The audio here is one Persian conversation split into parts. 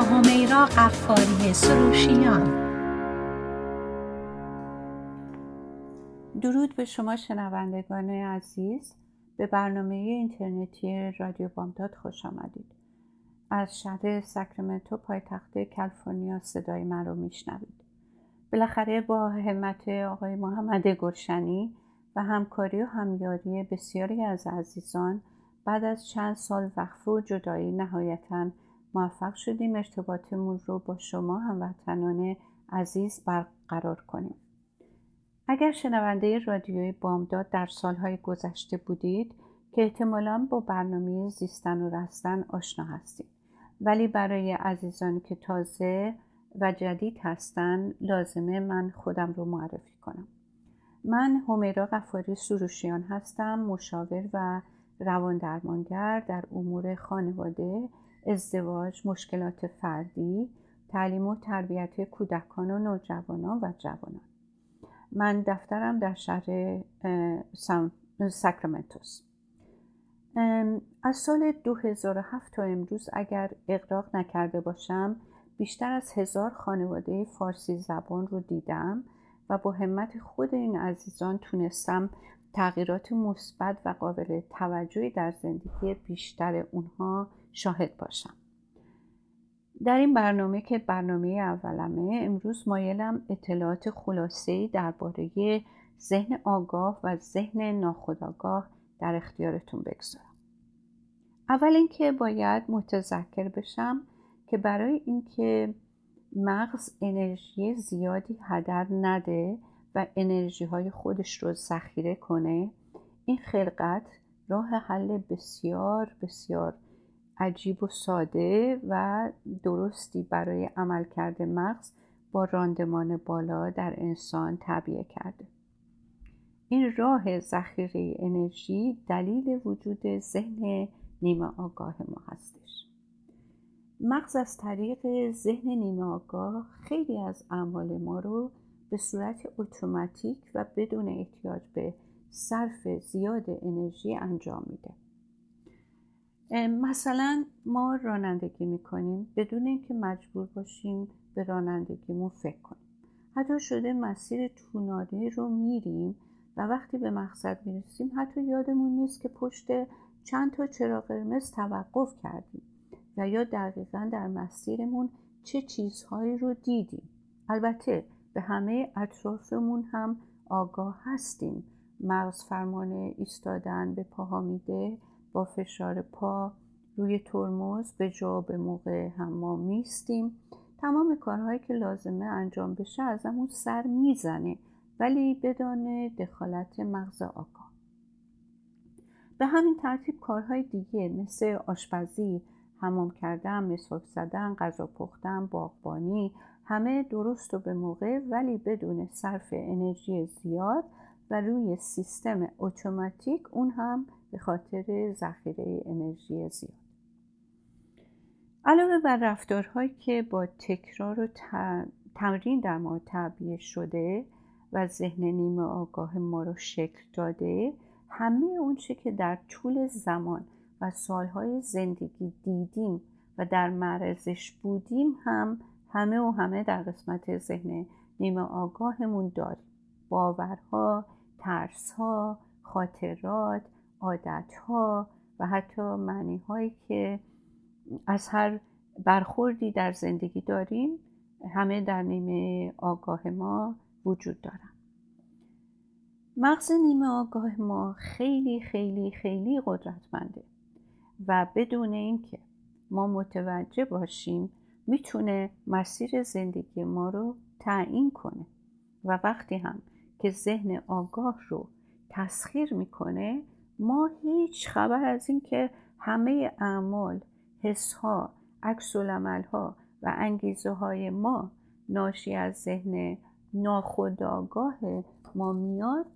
همیرا قفاری سروشیان. درود به شما شنوندگان عزیز. به برنامه اینترنتی رادیو بامداد خوش آمدید. از شهر ساکرامنتو پایتخت کالیفرنیا صدای من رو میشنوید. بالاخره با همت آقای محمد گلشنی و همکاری و همیاری بسیاری از عزیزان بعد از چند سال وقفه و جدایی نهایتا موفق شدیم ارتباطمون رو با شما هموطنان عزیز برقرار کنیم. اگر شنونده رادیوی بامداد در سالهای گذشته بودید که احتمالا با برنامه زیستن و رستن آشنا هستید. ولی برای عزیزانی که تازه و جدید هستن لازمه من خودم رو معرفی کنم. من همیرا قفاری سروشیان هستم مشاور و روان درمانگر در امور خانواده ازدواج مشکلات فردی تعلیم و تربیت کودکان و نوجوانان و جوانان. من دفترم در شهر ساکرامنتوس. از سال 2007 تا امروز اگر اقراق نکرده باشم بیشتر از هزار خانواده فارسی زبان رو دیدم و با همت خود این عزیزان تونستم تغییرات مثبت و قابل توجهی در زندگی بیشتر اونها شاهد باشم. در این برنامه که برنامه اولمه امروز مایلم اطلاعات خلاصه‌ای درباره ذهن آگاه و ذهن ناخودآگاه در اختیارتون بگذارم. اول اینکه باید متذکر بشم که برای اینکه مغز انرژی زیادی هدر نده و انرژی های خودش رو ذخیره کنه این خلقت راه حل بسیار بسیار عجیب و ساده و درستی برای عملکرد مغز با راندمان بالا در انسان طبیعه کرده. این راه ذخیره انرژی دلیل وجود ذهن نیمه آگاه ما هستش. مغز از طریق ذهن نیمه آگاه خیلی از اعمال ما رو به صورت اتوماتیک و بدون احتیاج به صرف زیاد انرژی انجام میده. مثلا ما رانندگی می‌کنیم. بدون اینکه مجبور باشیم به رانندگیمون فکر کنیم. حتی شده مسیر توناری رو میریم و وقتی به مقصد می‌رسیم حتی یادمون نیست که پشت چند تا چراغ قرمز توقف کردیم و یا دقیقا در مسیرمون چه چیزهایی رو دیدیم. البته به همه اطرافمون هم آگاه هستیم. مغز فرمان ایستادن به پاها میده با فشار پا روی ترمز به جا به موقع حمام میستیم تمام کارهایی که لازمه انجام بشه ازمون سر می‌زنه ولی بدان دخالت مغز آگاه به همین ترتیب کارهای دیگه مثل آشپزی حمام کردن مسواک زدن غذا پختن باغبانی همه درست و به موقع ولی بدون صرف انرژی زیاد و روی سیستم اتوماتیک اون هم به خاطر ذخیره انرژی زیاد. علاوه بر رفتارهایی که با تکرار و تمرین در ما تعبیه شده و ذهن نیمه آگاه ما رو شکل داده همه اونچه که در طول زمان و سالهای زندگی دیدیم و در معرضش بودیم هم همه و همه در قسمت ذهن نیمه آگاهمون داریم. باورها، ترسها، خاطرات، عادتها و حتی معنی هایی که از هر برخوردی در زندگی داریم همه در نیمه آگاه ما وجود دارن. مغز نیمه آگاه ما خیلی خیلی خیلی قدرتمنده و بدون اینکه ما متوجه باشیم می‌تونه مسیر زندگی ما رو تعیین کنه و وقتی هم که ذهن آگاه رو تسخیر می‌کنه ما هیچ خبر از این که همه اعمال حسها ها و انگیزه های ما ناشی از ذهن ناخودآگاه ما میاد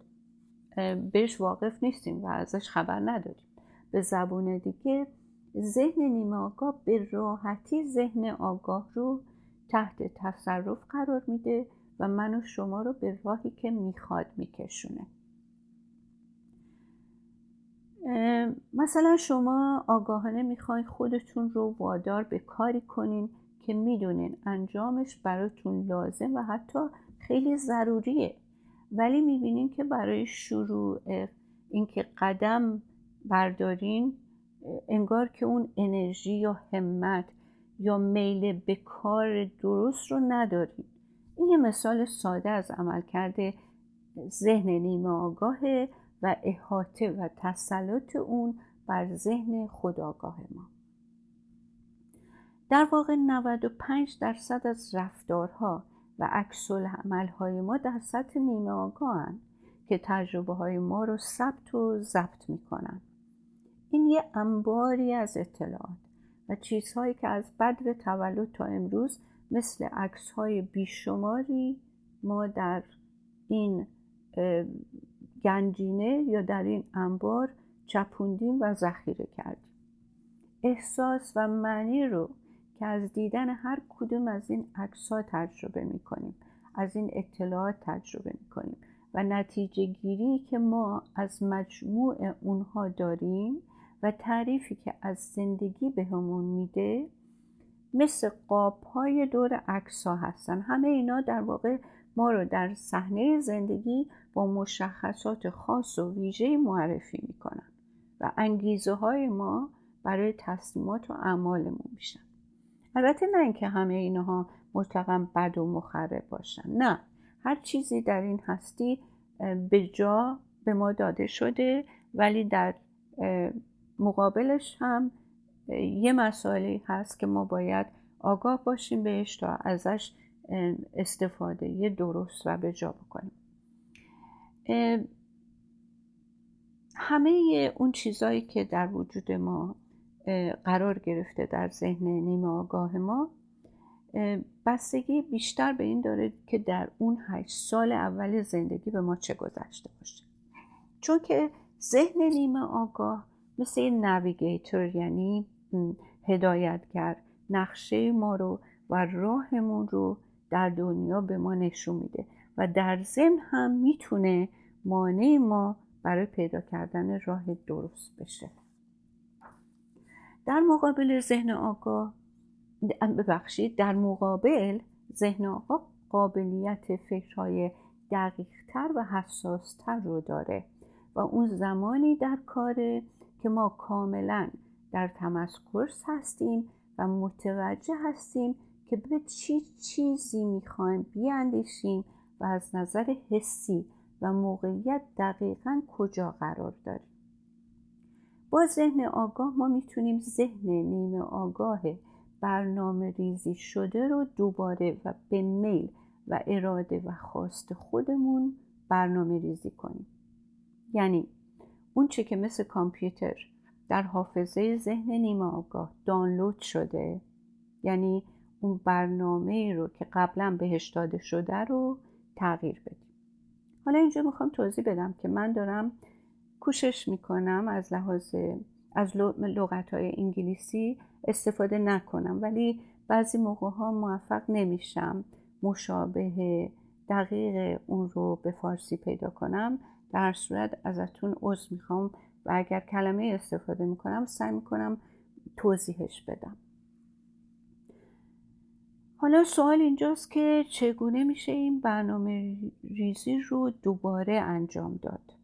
بهش واقف نیستیم و ازش خبر نداریم. به زبون دیگه ذهن نیمه آگاه به راحتی ذهن آگاه رو تحت تصرف قرار میده و من و شما رو به راهی که می‌خواد میکشونه. مثلا شما آگاهانه می‌خواین خودتون رو وادار به کاری کنین که می‌دونین انجامش براتون لازم و حتی خیلی ضروریه. ولی می‌بینین که برای شروع اینکه قدم بردارین انگار که اون انرژی یا همت یا میل به کار درست رو ندارین. این یه مثال ساده از عمل کرده ذهن نیمه آگاهه. و احاطه و تسلط اون بر ذهن خداگاه ما. در واقع 95 درصد از رفتارها و عکس های ما در سطح نیمه آگاهن که تجربه های ما رو ثبت و ضبط می‌کنن. این یه انباری از اطلاعات و چیزهایی که از بدو تولد تا امروز مثل عکس های بیشماری ما در این گنجینه یا در این انبار چپوندیم و ذخیره کردیم. احساس و معنی رو که از دیدن هر کدوم از این عکس ها تجربه می کنیم از این اطلاعات تجربه می کنیم و نتیجه گیری که ما از مجموع اونها داریم و تعریفی که از زندگی بهمون میده مثل قاب های دور عکس ها هستن. همه اینا در واقع ما رو در صحنه زندگی با مشخصات خاص و ویژه معرفی می‌کنن و انگیزه های ما برای تصمیمات و اعمالمون میشن. البته نه اینکه همه اینها مطلقا بد و مخرب باشن. نه هر چیزی در این هستی به جا به ما داده شده ولی در مقابلش هم یه مسائلی هست که ما باید آگاه باشیم بهش تا ازش استفاده یه درست و به جا بکنیم. همه اون چیزهایی که در وجود ما قرار گرفته در ذهن نیمه آگاه ما بستگی بیشتر به این داره که در اون هشت سال اول زندگی به ما چه گذشته باشه. چون که ذهن نیمه آگاه مثل این نویگیتور یعنی هدایتگر نقشه ما رو و راهمون رو در دنیا به ما نشون میده و در ذهن هم می‌تونه مانع ما برای پیدا کردن راه درست بشه. در مقابل ذهن آگاه ببخشید در مقابل ذهن آگاه قابلیت فکرهای دقیقتر و حساستر رو داره و اون زمانی در کاره که ما کاملا در تمسکرس هستیم و متوجه هستیم که به چی چیزی می‌خوایم بیاندیشیم و از نظر حسی و موقعیت دقیقا کجا قرار داریم. با ذهن آگاه ما می‌تونیم ذهن نیمه آگاه برنامه ریزی شده رو دوباره و به میل و اراده و خواست خودمون برنامه ریزی کنیم. یعنی اون چه که مثل کامپیوتر در حافظه ذهن نیمه آگاه دانلود شده یعنی اون برنامه رو که قبلا بهش داده شده رو تغییر بدیم. حالا اینجا می‌خوام توضیح بدم که من دارم کوشش می‌کنم از لحاظ از لغت های انگلیسی استفاده نکنم ولی بعضی موقع ها موفق نمیشم مشابه دقیق اون رو به فارسی پیدا کنم. در صورت ازتون عضو می‌خوام و اگر کلمه استفاده می‌کنم سعی می‌کنم توضیحش بدم. حالا سوال اینجاست که چگونه میشه این برنامه ریزی رو دوباره انجام داد؟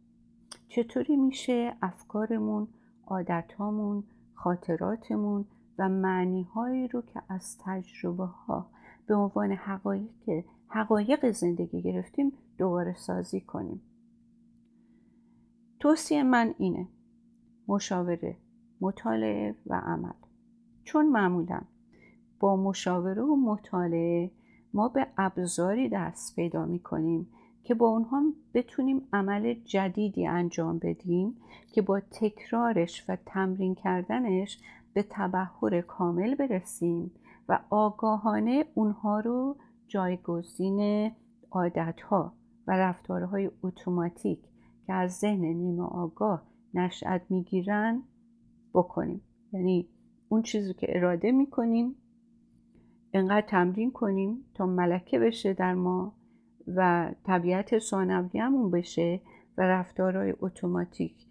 چطوری میشه افکارمون عادتهامون خاطراتمون و معنیهایی رو که از تجربه ها به عنوان حقایق حقایق زندگی گرفتیم دوباره سازی کنیم؟ توصیه من اینه مشاوره مطالعه و عمل. چون معمولا با مشاوره و مطالعه ما به ابزاری دست پیدا می کنیم که با اونها بتونیم عمل جدیدی انجام بدیم که با تکرارش و تمرین کردنش به تبهر کامل برسیم و آگاهانه اونها رو جایگزین عادتها و رفتارهای اتوماتیک که از ذهن نیمه آگاه نشأت می‌گیرن بکنیم. یعنی اون چیزی که اراده می‌کنیم انقدر تمرین کنیم تا ملکه بشه در ما و طبیعت ثانویه‌مون بشه و رفتارهای اتوماتیک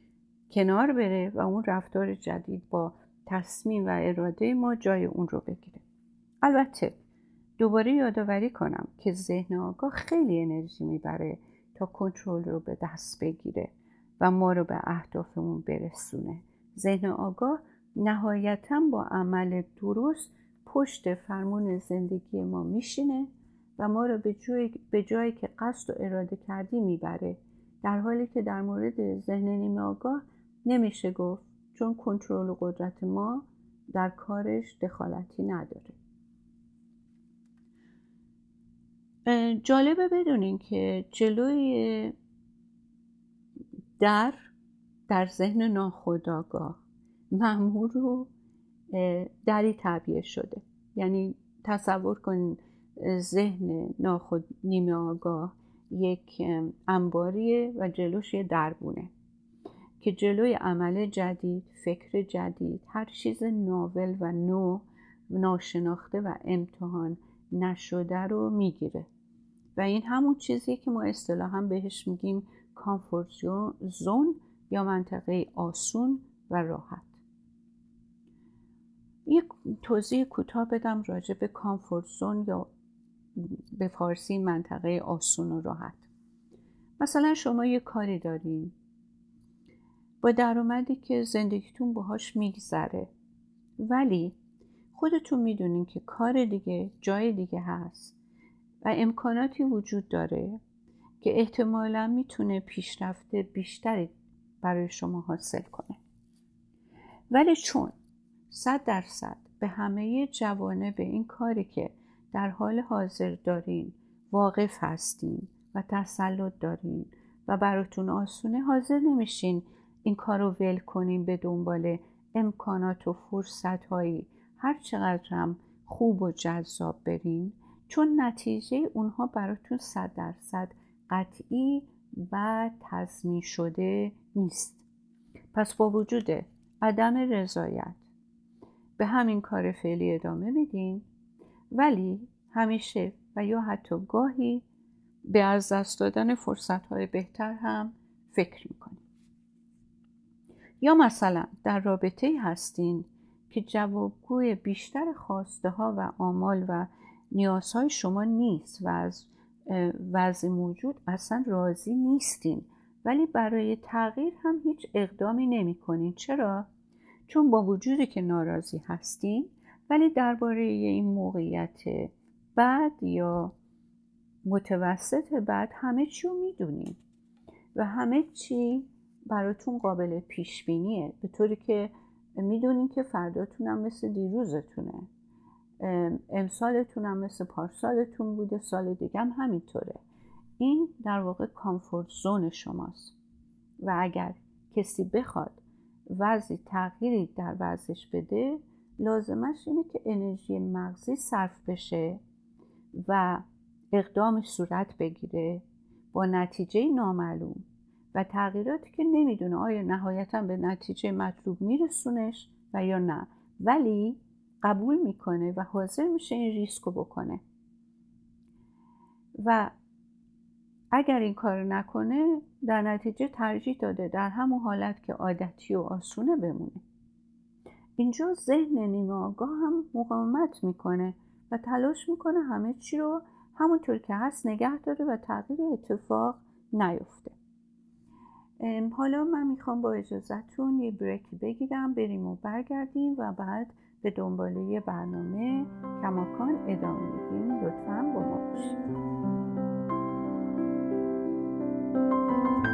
کنار بره و اون رفتار جدید با تصمیم و اراده ما جای اون رو بگیره. البته دوباره یادآوری کنم که ذهن آگاه خیلی انرژی می‌بره تا کنترل رو به دست بگیره و ما رو به اهدافمون برسونه. ذهن آگاه نهایتا با عمل درست پشت فرمون زندگی ما میشینه و ما رو به جایی, به جایی که قصد و اراده کردی می‌بره. در حالی که در مورد ذهن نیمه آگاه نمیشه گفت چون کنترل و قدرت ما در کارش دخالتی نداره. جالبه بدونین که جلوی در در ذهن ناخودآگاه مأمور رو دری تعبیه شده. یعنی تصور کنین ذهن ناخود نیمه آگاه یک انباریه و جلوش یه دربونه که جلوی عمل جدید فکر جدید هر چیز ناول و نو ناشناخته و امتحان نشده رو می‌گیره. و این همون چیزیه که ما اصطلاحا بهش میگیم کامفورت زون یا منطقه آسون و راحت. یک توضیح کوتاه بدم راجع به کامفورت زون یا به فارسی منطقه آسون و راحت. مثلا شما یه کاری دارین. با درآمدی که زندگیتون باهاش میگذره. ولی خودتون می‌دونین که کار دیگه جای دیگه هست و امکاناتی وجود داره که احتمالا می‌تونه پیشرفته بیشتری برای شما حاصل کنه. ولی چون صد درصد به همه جوانه به این کاری که در حال حاضر دارین واقف هستین و تسلط دارین و براتون آسونه حاضر نمیشین این کار رو ول کنین به دنبال امکانات و فرصت هایی هر چقدر هم خوب و جذاب برین چون نتیجه اونها براتون صد درصد قطعی و تضمین شده نیست. پس با وجود عدم رضایت به همین کار فعلی ادامه میدین ولی همیشه و یا حتی گاهی به از دست دادن فرصت های بهتر هم فکر می‌کنیم یا مثلا در رابطه هستین که جوابگوی بیشتر خواسته ها و آمال و نیازهای شما نیست و از وضع موجود اصلا راضی نیستین ولی برای تغییر هم هیچ اقدامی نمی کنین. چرا؟ چون با وجودی که ناراضی هستین ولی درباره این موقعیت بعد یا متوسط بعد همه چی رو می‌دونین و همه چی براتون قابل پیش بینیه به طوری که می‌دونین که فرداتون هم مثل دیروزتونه. امسالتون هم مثل پارسالتون بوده سال دیگه هم همینطوره. این در واقع کامفورت زون شماست. و اگر کسی بخواد وضعی تغییری در وضعش بده لازمش اینه که انرژی مغزی صرف بشه و اقدام صورت بگیره با نتیجه نامعلوم و تغییراتی که نمی‌دونه آیا نهایتا به نتیجه مطلوب میرسونش و یا نه. ولی قبول می‌کنه و حاضر میشه این ریسکو بکنه. و اگر این کار نکنه در نتیجه ترجیح داده در همون حالت که عادتی و آسونه بمونه. اینجا ذهن نیمه آگاه هم مقاومت می‌کنه و تلاش می‌کنه همه چی رو همونطور که هست نگه داره و تغییر اتفاق نیفته. حالا من می‌خوام با اجازتون یه بریکی بگیرم بریم و برگردیم و بعد به دنباله برنامه کماکان ادامه میدیم. لطفا با ما باشید. thank you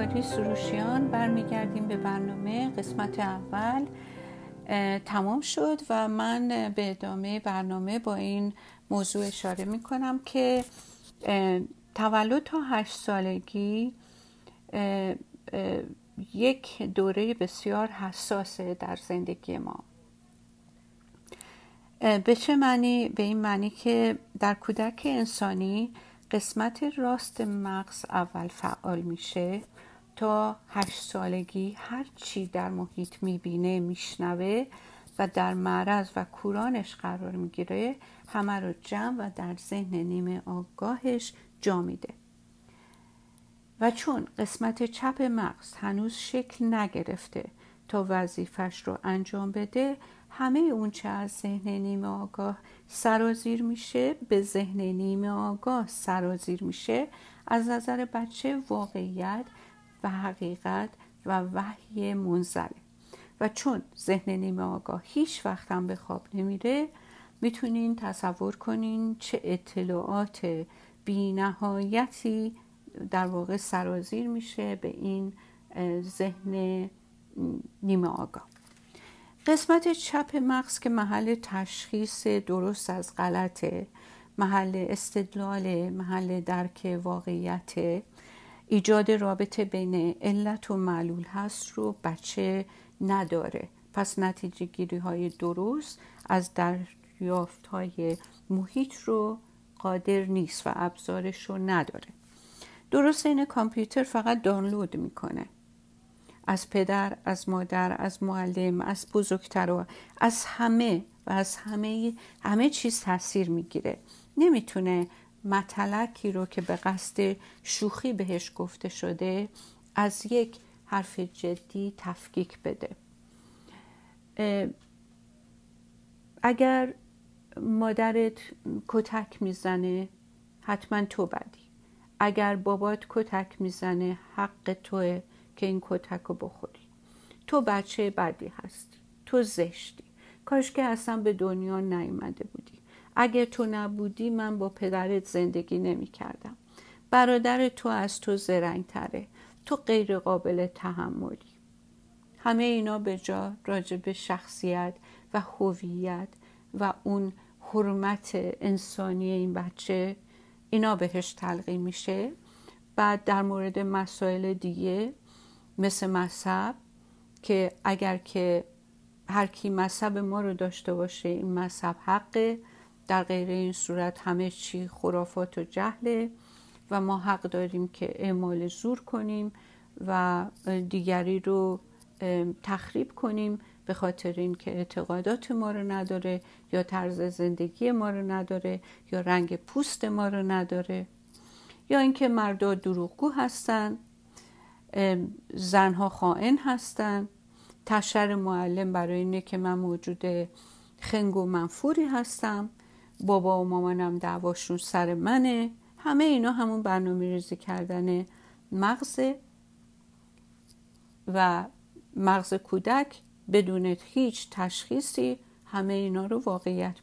همیرا غفاری سروشیان برمیگردیم به برنامه قسمت اول. تمام شد و من به ادامه برنامه با این موضوع اشاره می کنم که تولد تا هشت سالگی یک دوره بسیار حساسه در زندگی ما. به چه معنی؟ به این معنی که در کودک انسانی قسمت راست مغز اول فعال میشه. تا هشت سالگی هر چی در محیط می‌بینه میشنوه و در معرض و کورانش قرار می‌گیره همه رو جمع و در ذهن نیمه آگاهش جا میده. و چون قسمت چپ مغز هنوز شکل نگرفته تا وظیفش رو انجام بده همه اون چه از ذهن نیمه آگاه سرازیر میشه به ذهن نیمه آگاه سرازیر میشه از نظر بچه واقعیت و حقیقت و وحی منزله و چون ذهن نیمه آگاه هیچ هم به خواب نمیره می‌تونین تصور کنین چه اطلاعات بی نهایتی در واقع سرازیر میشه به این ذهن نیمه آگاه. قسمت چپ مغز که محل تشخیص درست از غلطه محل استدلال محل درک واقعیت ایجاد رابطه بین علت و معلول هست رو بچه نداره. پس نتیجه گیری های درست از دریافت های محیط رو قادر نیست و ابزارش رو نداره. درست این کامپیوتر فقط دانلود می‌کنه. از پدر از مادر از معلم از بزرگتر از همه و از همه همه چیز تاثیر می‌گیره. نمی‌تونه مطلقی رو که به قصد شوخی بهش گفته شده از یک حرف جدی تفکیک بده. اگر مادرت کتک می‌زنه حتما تو بدی اگر بابات کتک می‌زنه حق توه که این کتک رو بخوری. تو بچه بدی هستی. تو زشتی. کاش که اصلا به دنیا نیومده بودی. اگر تو نبودی من با پدرت زندگی نمی کردم برادر تو از تو زرنگ تره تو غیر قابل تحملی. همه اینا به جا راجع به شخصیت و هویت و اون حرمت انسانی این بچه اینا بهش تلقی میشه. بعد در مورد مسائل دیگه مثل مذهب که اگر که هر کی مذهب ما رو داشته باشه این مذهب حقه. در غیر این صورت همه چی خرافات و جهله و ما حق داریم که اعمال زور کنیم و دیگری رو تخریب کنیم به خاطر اینکه اعتقادات ما رو نداره یا طرز زندگی ما رو نداره یا رنگ پوست ما رو نداره یا اینکه مردا دروغگو هستن زنها خائن هستن. تشر معلم برای اینه که من موجود خنگ و منفوری هستم. بابا و مامانم دعواشون سر منه. همه اینا همون برنامه ریزی کردن مغز و مغز کودک بدون هیچ تشخیصی همه اینا رو واقعیت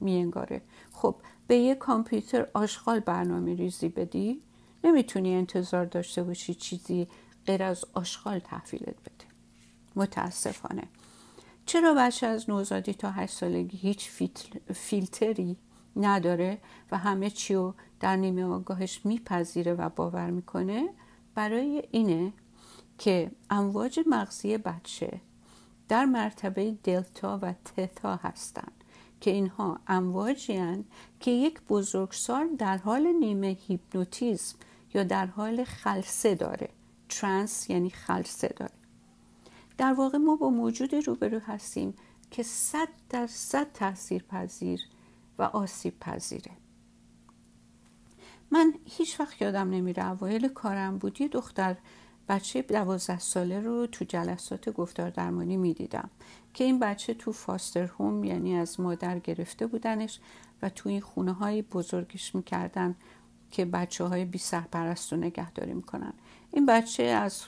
میانگاره. خب به یه کامپیوتر آشغال برنامه ریزی بدی نمی‌تونی انتظار داشته باشی چیزی غیر از آشغال تحویلت بده. متاسفانه. چرا بچه از نوزادی تا هشت سالگی هیچ فیلتری نداره و همه چی رو در نیمه آگاهش میپذیره و باور می‌کنه؟ برای اینه که امواج مغزی بچه در مرتبه دلتا و تتا هستند که اینها امواجی که یک بزرگسال در حال نیمه هیپنوتیزم یا در حال خلصه داره. ترانس یعنی خلصه داره. در واقع ما با موجود روبرو هستیم که صد در صد تاثیر پذیر و آسیب پذیره من هیچ وقت یادم نمیره اوایل کارم بود یه دختر بچه دوازده ساله رو تو جلسات گفتار درمانی می‌دیدم که این بچه تو فاستر هوم یعنی از مادر گرفته بودنش و تو این خونه های بزرگش می‌کردن که بچه های بی سرپرست رو نگهداری می‌کنن. این بچه از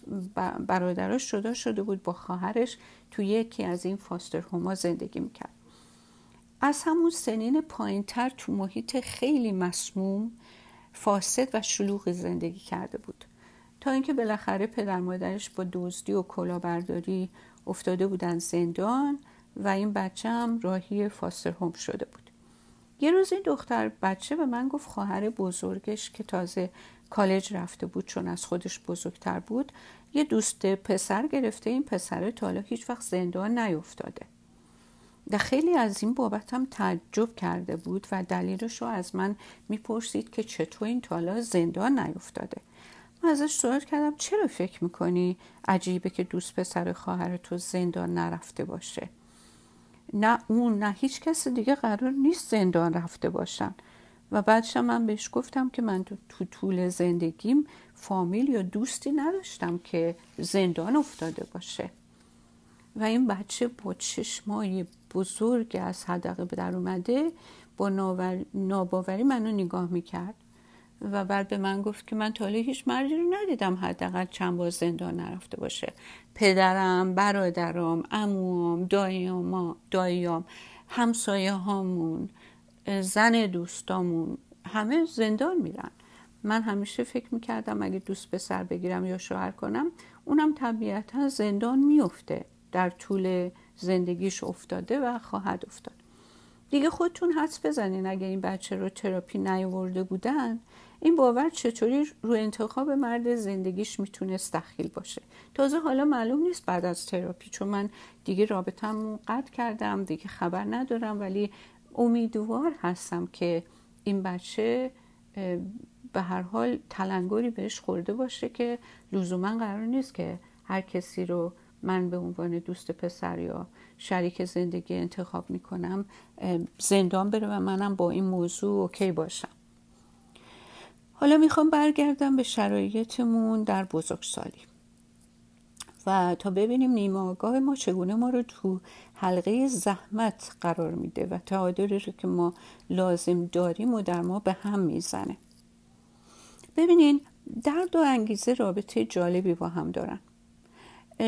برادراش جدا شده بود با خواهرش تو یکی از این فاستر هوما زندگی می‌کرد. از همون سنین پایینتر تو محیط خیلی مسموم فاسد و شلوغ زندگی کرده بود. تا اینکه بالاخره پدر مادرش با دزدی و کلاهبرداری افتاده بودن زندان و این بچه هم راهی فاستر هوم شده بود. یه روز این دختر بچه به من گفت خواهر بزرگش که تازه کالج رفته بود چون از خودش بزرگتر بود یه دوست پسر گرفته این پسر تا حالا هیچ وقت زندان نیفتاده. و خیلی از این بابت هم تعجب کرده بود و دلیلش رو از من می‌پرسید که چطور این تالا زندان نیفتاده. من ازش سوال کردم چرا فکر می‌کنی عجیبه که دوست پسر خواهر تو زندان نرفته باشه؟ نه اون نه هیچ کس دیگه قرار نیست زندان رفته باشن. و بعدش من بهش گفتم که من تو طول زندگیم فامیل یا دوستی نداشتم که زندان افتاده باشه. و این بچه با چشمای بزرگ از حدقه به در اومده با ناباوری منو نگاه می‌کرد. و بعد به من گفت که من تا هیچ مردی رو ندیدم حداقل چند بار زندان نرفته باشه. پدرم برادرم عموام داییام داییام همسایه هامون زن دوستامون همه زندان میرن. من همیشه فکر می‌کردم اگه دوست به سر بگیرم یا شوهر کنم اونم طبیعتا زندان میفته در طول زندگیش افتاده و خواهد افتاد. دیگه خودتون حدس بزنین اگه این بچه رو تراپی نیاورده بودن. این باور چطوری رو انتخاب مرد زندگیش می‌تونست دخیل باشه؟ تازه حالا معلوم نیست بعد از تراپی چون من دیگه رابطم قطع کردم دیگه خبر ندارم ولی امیدوار هستم که این بچه به هر حال تلنگری بهش خورده باشه که لزوما قرار نیست که هر کسی رو من به عنوان دوست پسر یا شریک زندگی انتخاب می‌کنم زندان بره و منم با این موضوع اوکی باشم. حالا می‌خوام برگردم به شرایطمون در بزرگسالی. و تا ببینیم نیمه آگاه ما چگونه ما رو تو حلقه زحمت قرار میده و تعادلی رو که ما لازم داریم و در ما به هم می‌زنه. ببینین درد و انگیزه رابطه جالبی با هم دارن.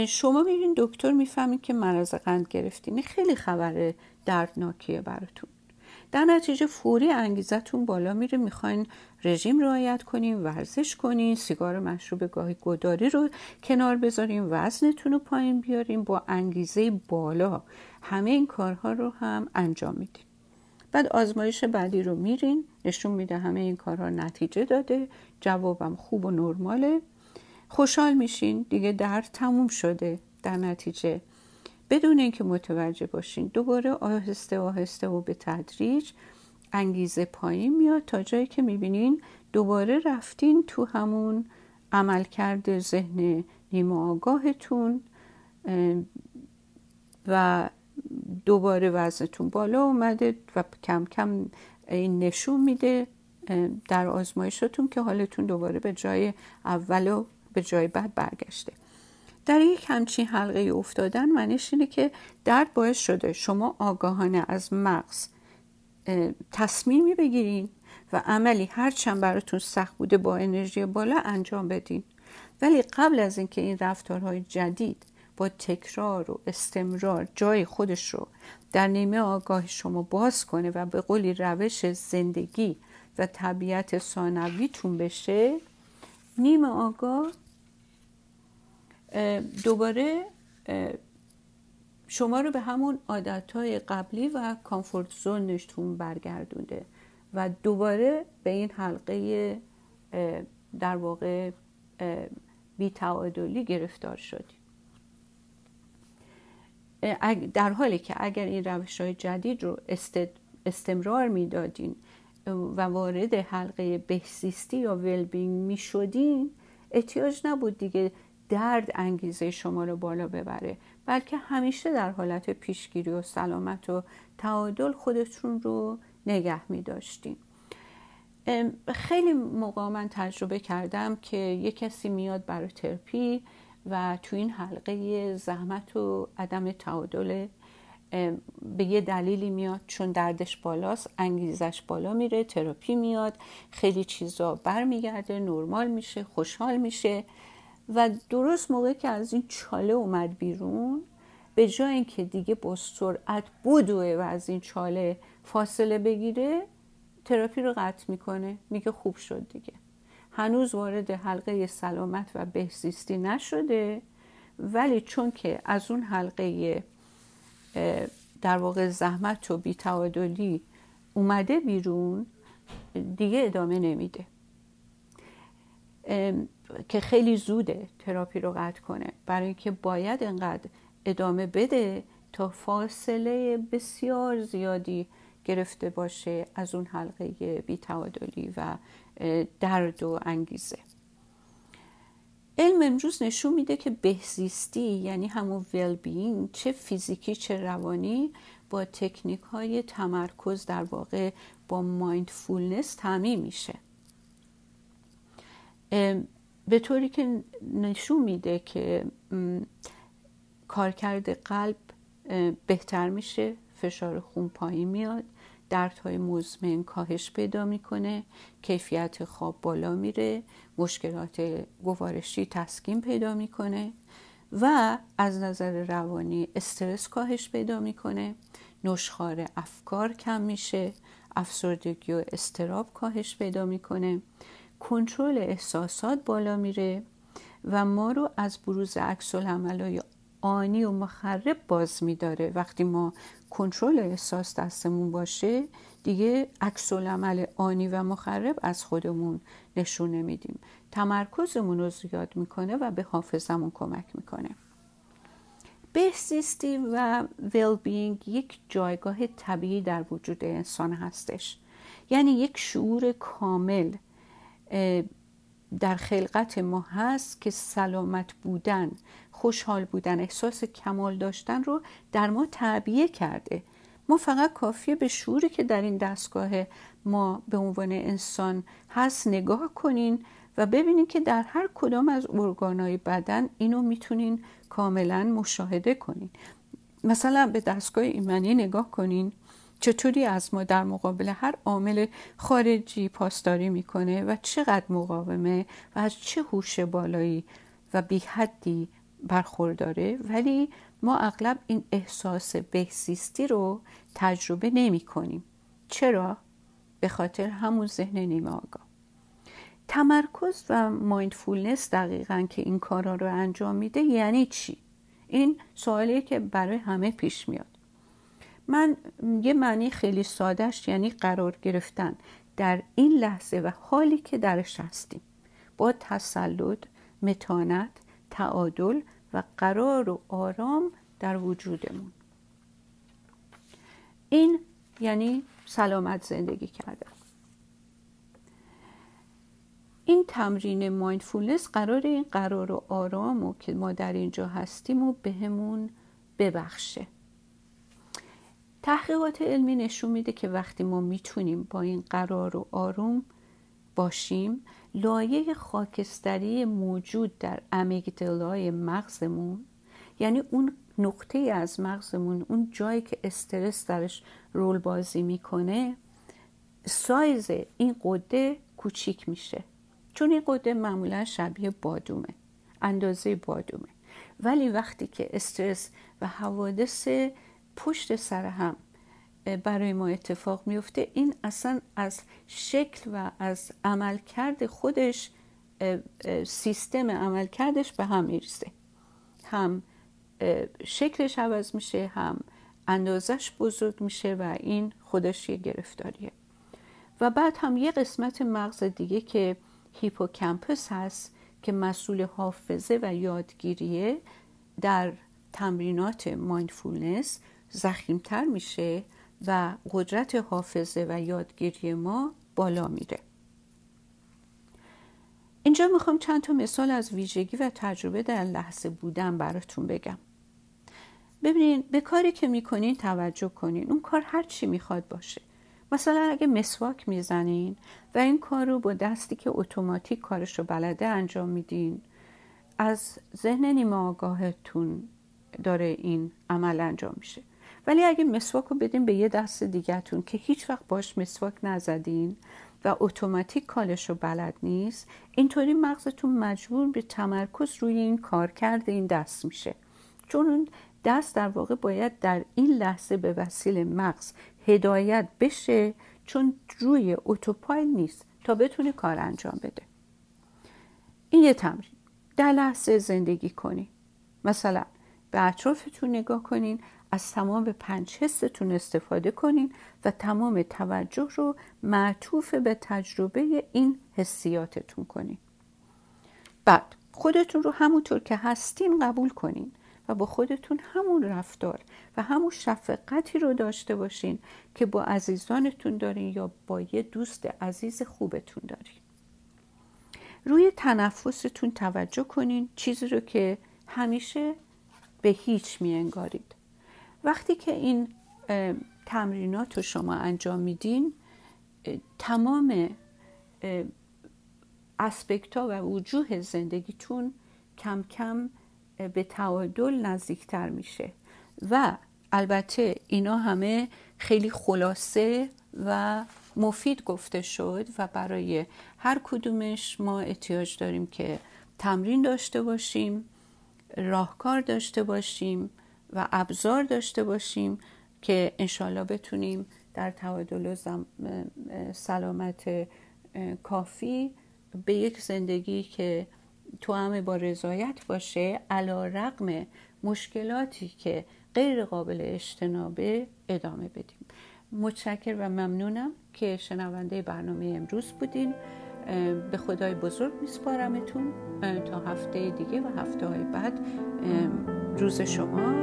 شما میرین دکتر می‌فهمید که مرض قند گرفتین خیلی خبر دردناکیه براتون. در نتیجه فوری انگیزتون بالا میره می‌خواین رژیم رعایت کنین ورزش کنین سیگار مشروب گاهی گداری رو کنار بذارین وزنتون رو پایین بیارین با انگیزه بالا همه این کارها رو هم انجام میدین. بعد آزمایش بعدی رو میرین نشون میده همه این کارها نتیجه داده جوابم خوب و نرماله. خوشحال میشین دیگه درد تموم شده در نتیجه. بدون اینکه متوجه باشین دوباره آهسته آهسته و به تدریج انگیزه پایین میاد تا جایی که می‌بینین دوباره رفتین تو همون عملکرد ذهن نیمه آگاهتون و دوباره وزنتون بالا اومده و کم کم این نشون میده در آزمایشتون که حالتون دوباره به جای اول و به جای بعد برگشته. در یک همچین حلقه افتادن معنیش اینه که درد باعث شده شما آگاهانه از مغز تصمیمی بگیرین و عملی هرچند براتون سخت بوده با انرژی بالا انجام بدین. ولی قبل از اینکه این رفتارهای جدید با تکرار و استمرار جای خودش رو در نیمه آگاه شما باز کنه و به قولی روش زندگی و طبیعت ثانویتون بشه نیمه آگاه دوباره شما رو به همون عادتهای قبلی و کامفورت زونشتون برگردونده و دوباره به این حلقه در واقع بیتعادلی گرفتار شدیم در حالی که اگر این روش های جدید رو استمرار می‌دادین و وارد حلقه بهسیستی یا ولبینگ می شدین احتیاج نبود دیگه درد انگیزه شما رو بالا ببره بلکه همیشه در حالت پیشگیری و سلامت و تعادل خودتون رو نگه می داشتین. خیلی موقع من تجربه کردم که یه کسی میاد برای ترپی و تو این حلقه زحمت و عدم تعادل به یه دلیلی میاد چون دردش بالاست انگیزش بالا میره تراپی میاد خیلی چیزا برمیگرده نرمال میشه خوشحال میشه. و درست موقع که از این چاله اومد بیرون به جای اینکه دیگه با سرعت بدوه و از این چاله فاصله بگیره تراپی رو قطع می‌کنه. میگه خوب شد دیگه. هنوز وارد حلقه سلامت و بهزیستی نشده ولی چون که از اون حلقه در واقع زحمت و بیتعادلی اومده بیرون دیگه ادامه نمیده. که خیلی زوده تراپی رو قطع کنه. برای اینکه باید انقدر ادامه بده تا فاصله بسیار زیادی گرفته باشه از اون حلقه بیتعادلی و درد و انگیزه. علم امروز نشون میده که بهزیستی یعنی همون ویل چه فیزیکی چه روانی با تکنیک های تمرکز در واقع با مایندفولنس تعمین میشه. به طوری که نشون میده که کارکرد قلب بهتر میشه فشار خون پایین میاد دردهای مزمن کاهش پیدا می‌کنه کیفیت خواب بالا میره مشکلات گوارشی تسکین پیدا می‌کنه و از نظر روانی استرس کاهش پیدا می‌کنه نشخار افکار کم میشه افسردگی و استراب کاهش پیدا می‌کنه. کنترل احساسات بالا میره و ما رو از بروز عکس العملای آنی و مخرب باز میداره. وقتی ما کنترل احساس دستمون باشه دیگه عکس العمل آنی و مخرب از خودمون نشون نمیدیم تمرکزمون رو زیاد می‌کنه و به حافظمون کمک می‌کنه. بهزیستی و ویل بینگ یک جایگاه طبیعی در وجود انسان هستش. یعنی یک شعور کامل در خلقت ما هست که سلامت بودن خوشحال بودن احساس کمال داشتن رو در ما تعبیه کرده. ما فقط کافیه به شعوری که در این دستگاه ما به عنوان انسان هست نگاه کنین و ببینین که در هر کدام از ارگانهای بدن اینو می‌تونین کاملا مشاهده کنین. مثلا به دستگاه ایمنی نگاه کنین. چطوری از ما در مقابل هر عامل خارجی پاسداری می‌کنه و چقدر مقاومه و از چه هوش بالایی و بی حدی برخورداره ولی ما اغلب این احساس بهزیستی رو تجربه نمی کنیم چرا؟ به خاطر همون ذهن نیمه آگاه تمرکز و مایندفولنس دقیقا که این کارا رو انجام میده یعنی چی؟ این سوالیه که برای همه پیش میاد من یه معنی خیلی سادهش یعنی قرار گرفتن. در این لحظه و حالی که درش هستیم. با تسلط متانت تعادل و قرار و آرام در وجودمون. این یعنی سلامت زندگی کردن. این تمرین مایندفولنس قرار این قرار و آرام و که ما در اینجا هستیم و بهمون ببخشه. تحقیقات علمی نشون میده که وقتی ما می‌تونیم با این قرار و آروم باشیم لایه خاکستری موجود در امیگدلای مغزمون یعنی اون نقطه از مغزمون اون جایی که استرس درش رول بازی می‌کنه سایز این قده کوچیک میشه. چون این قده معمولا شبیه بادومه اندازه بادومه. ولی وقتی که استرس و حوادث پشت سر هم برای ما اتفاق میفته. این اصلا از شکل و از عملکرد خودش سیستم عملکردش به هم می‌رسه هم شکلش عوض میشه هم اندازش بزرگ میشه و این خودش یه گرفتاریه. و بعد هم یه قسمت مغز دیگه که هیپوکمپس هست که مسئول حافظه و یادگیریه در تمرینات مایندفولنس. زخیمتر میشه و قدرت حافظه و یادگیری ما بالا میره. اینجا می‌خوام چند تا مثال از ویژگی و تجربه در لحظه بودن براتون بگم. ببینین به کاری که می‌کنین توجه کنین. اون کار هر چی می‌خواد باشه. مثلا اگه مسواک می‌زنین و این کار رو با دستی که اتوماتیک کارش رو بلده انجام میدین از ذهن نیمه آگاهتون داره این عمل انجام میشه. ولی اگه مسواک رو بدین به یه دست دیگهتون که هیچ وقت باش مسواک نزدین و اتوماتیک کالش رو بلد نیست اینطوری مغزتون مجبور به تمرکز روی این کار کرده این دست میشه. چون دست در واقع باید در این لحظه به وسیله مغز هدایت بشه چون روی اتوپایل نیست تا بتونه کار انجام بده. این یه تمرین. در لحظه زندگی کنین. مثلا به اطرافتون نگاه کنین. از تمام پنج حستون استفاده کنین و تمام توجه رو معطوف به تجربه این حسیاتتون کنین. بعد خودتون رو همونطور که هستین قبول کنین و با خودتون همون رفتار و همون شفقتی رو داشته باشین که با عزیزانتون دارین یا با یه دوست عزیز خوبتون دارین. روی تنفستون توجه کنین چیزی رو که همیشه به هیچ می انگارید وقتی که این تمرینات رو شما انجام میدین تمام اسپکت ها و وجوه زندگیتون کم کم به تعادل نزدیکتر میشه. و البته اینا همه خیلی خلاصه و مفید گفته شد و برای هر کدومش ما احتیاج داریم که تمرین داشته باشیم راهکار داشته باشیم و ابزار داشته باشیم که انشالله بتونیم در تعادل و سلامت کافی به یک زندگی که تو همه با رضایت باشه علا رقم مشکلاتی که غیر قابل اجتنابه ادامه بدیم. متشکر و ممنونم که شنونده برنامه امروز بودین. به خدای بزرگ میسپارمتون. تا هفته دیگه و هفته های بعد روز شما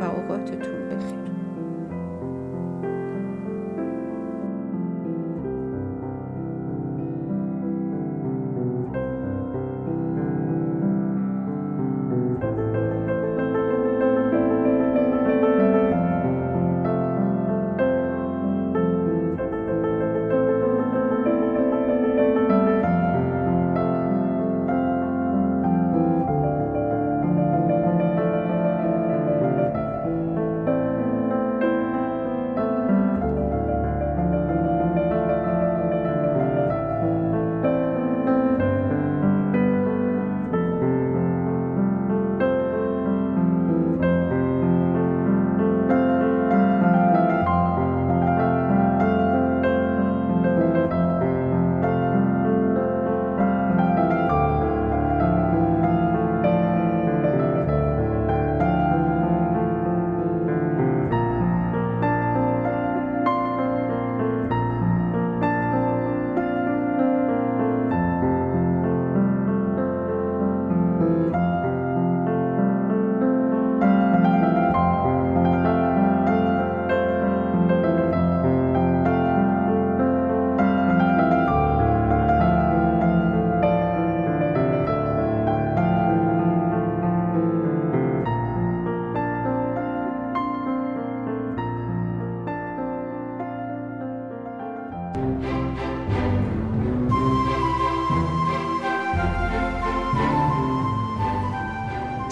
و اوقاتتون بخیر.